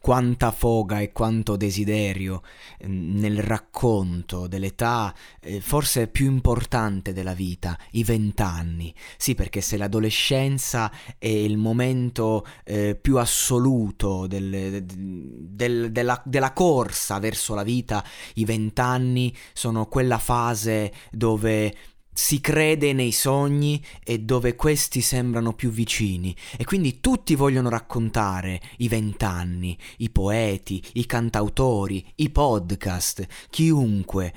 quanta foga e quanto desiderio mm, nel racconto dell'età eh, forse più importante della vita, i vent'anni. Sì, perché se l'adolescenza è il momento eh, più assoluto del, del, della, della corsa verso la vita, i vent'anni sono quella fase dove si crede nei sogni e dove questi sembrano più vicini. E quindi tutti vogliono raccontare i vent'anni, i poeti, i cantautori, i podcast, chiunque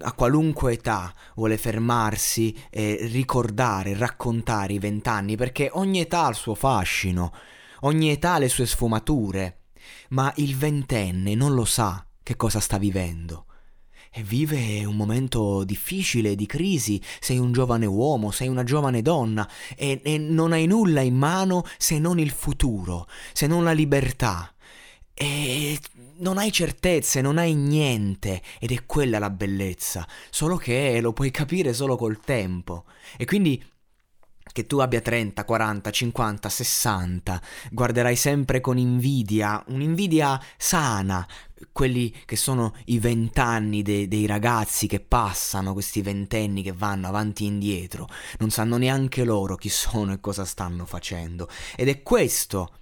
a qualunque età vuole fermarsi e ricordare, raccontare i vent'anni perché ogni età ha il suo fascino, ogni età ha le sue sfumature, ma il ventenne non lo sa che cosa sta vivendo vive un momento difficile di crisi, sei un giovane uomo, sei una giovane donna e, e non hai nulla in mano se non il futuro, se non la libertà. E non hai certezze, non hai niente ed è quella la bellezza, solo che lo puoi capire solo col tempo. E quindi che tu abbia 30, 40, 50, 60, guarderai sempre con invidia, un'invidia sana, quelli che sono i vent'anni de- dei ragazzi che passano, questi ventenni che vanno avanti e indietro, non sanno neanche loro chi sono e cosa stanno facendo. Ed è questo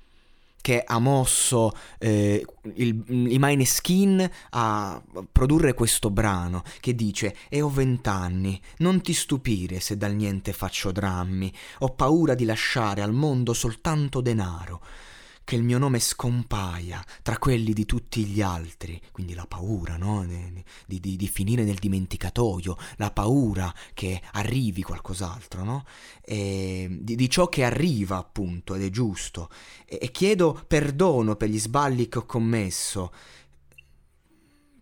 che ha mosso eh, il, i Mineskin a produrre questo brano che dice e ho vent'anni, non ti stupire se dal niente faccio drammi, ho paura di lasciare al mondo soltanto denaro che il mio nome scompaia tra quelli di tutti gli altri, quindi la paura no? di, di, di, finire nel dimenticatoio, la paura che arrivi qualcos'altro, no? di, di, ciò che arriva appunto ed è giusto, e, e chiedo perdono per gli sballi che ho commesso,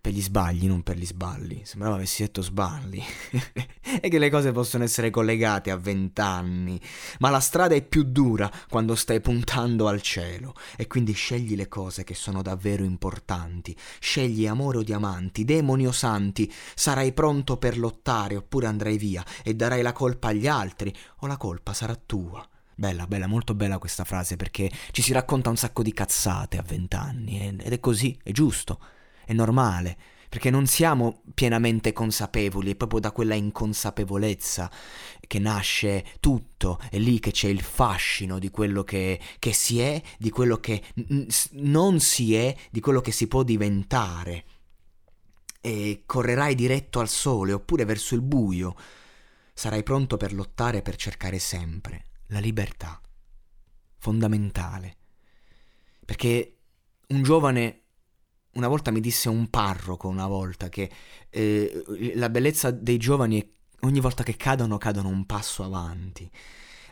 per gli sbagli, non per gli sballi. Sembrava avessi detto sballi. e che le cose possono essere collegate a vent'anni. Ma la strada è più dura quando stai puntando al cielo. E quindi scegli le cose che sono davvero importanti. Scegli amore o diamanti, demoni o santi. Sarai pronto per lottare oppure andrai via e darai la colpa agli altri o la colpa sarà tua. Bella, bella, molto bella questa frase perché ci si racconta un sacco di cazzate a vent'anni ed è così, è giusto è normale, perché non siamo pienamente consapevoli, è proprio da quella inconsapevolezza che nasce tutto, è lì che c'è il fascino di quello che, che si è, di quello che n- non si è, di quello che si può diventare. E correrai diretto al sole oppure verso il buio. Sarai pronto per lottare per cercare sempre la libertà. Fondamentale. Perché un giovane una volta mi disse un parroco, una volta, che eh, la bellezza dei giovani è ogni volta che cadono, cadono un passo avanti.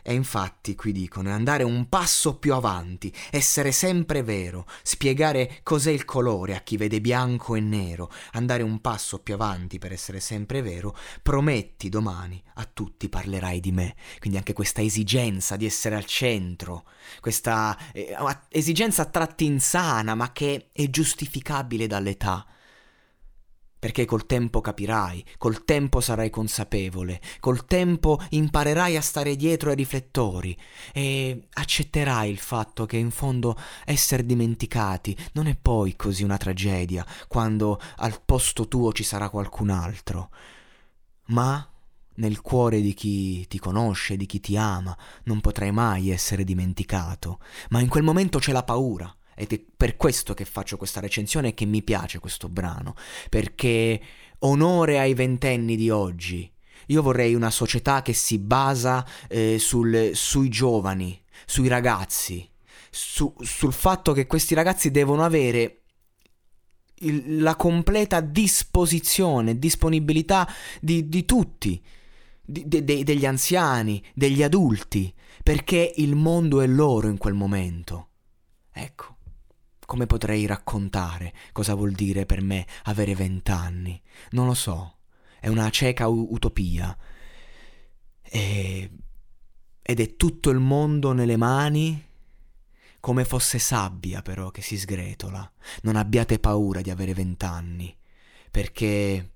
E infatti qui dicono andare un passo più avanti, essere sempre vero, spiegare cos'è il colore a chi vede bianco e nero, andare un passo più avanti per essere sempre vero, prometti domani a tutti parlerai di me. Quindi anche questa esigenza di essere al centro, questa eh, esigenza a tratti insana ma che è giustificabile dall'età perché col tempo capirai, col tempo sarai consapevole, col tempo imparerai a stare dietro ai riflettori e accetterai il fatto che in fondo essere dimenticati non è poi così una tragedia quando al posto tuo ci sarà qualcun altro. Ma nel cuore di chi ti conosce, di chi ti ama, non potrai mai essere dimenticato, ma in quel momento c'è la paura ed è per questo che faccio questa recensione e che mi piace questo brano, perché onore ai ventenni di oggi, Io vorrei una società che si basa eh, sul, sui giovani, sui ragazzi, su, sul fatto che questi ragazzi devono avere il, la completa disposizione, disponibilità di, di tutti, di, de, degli anziani, degli adulti, perché il mondo è loro in quel momento. Ecco, come potrei raccontare cosa vuol dire per me avere vent'anni? Non lo so, è una cieca utopia. E... Ed è tutto il mondo nelle mani come fosse sabbia però che si sgretola. Non abbiate paura di avere vent'anni, perché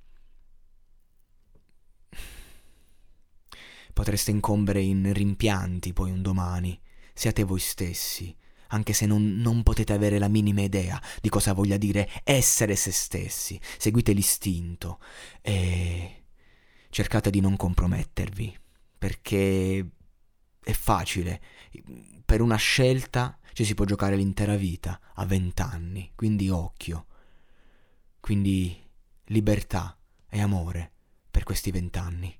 potreste incombere in rimpianti poi un domani. Siate voi stessi, anche se non, non, potete avere la minima idea di cosa voglia dire essere se stessi. Seguite l'istinto e cercate di non compromettervi, perché è facile. Per una scelta ci si può giocare l'intera vita a vent'anni, quindi occhio. Quindi libertà e amore per questi vent'anni.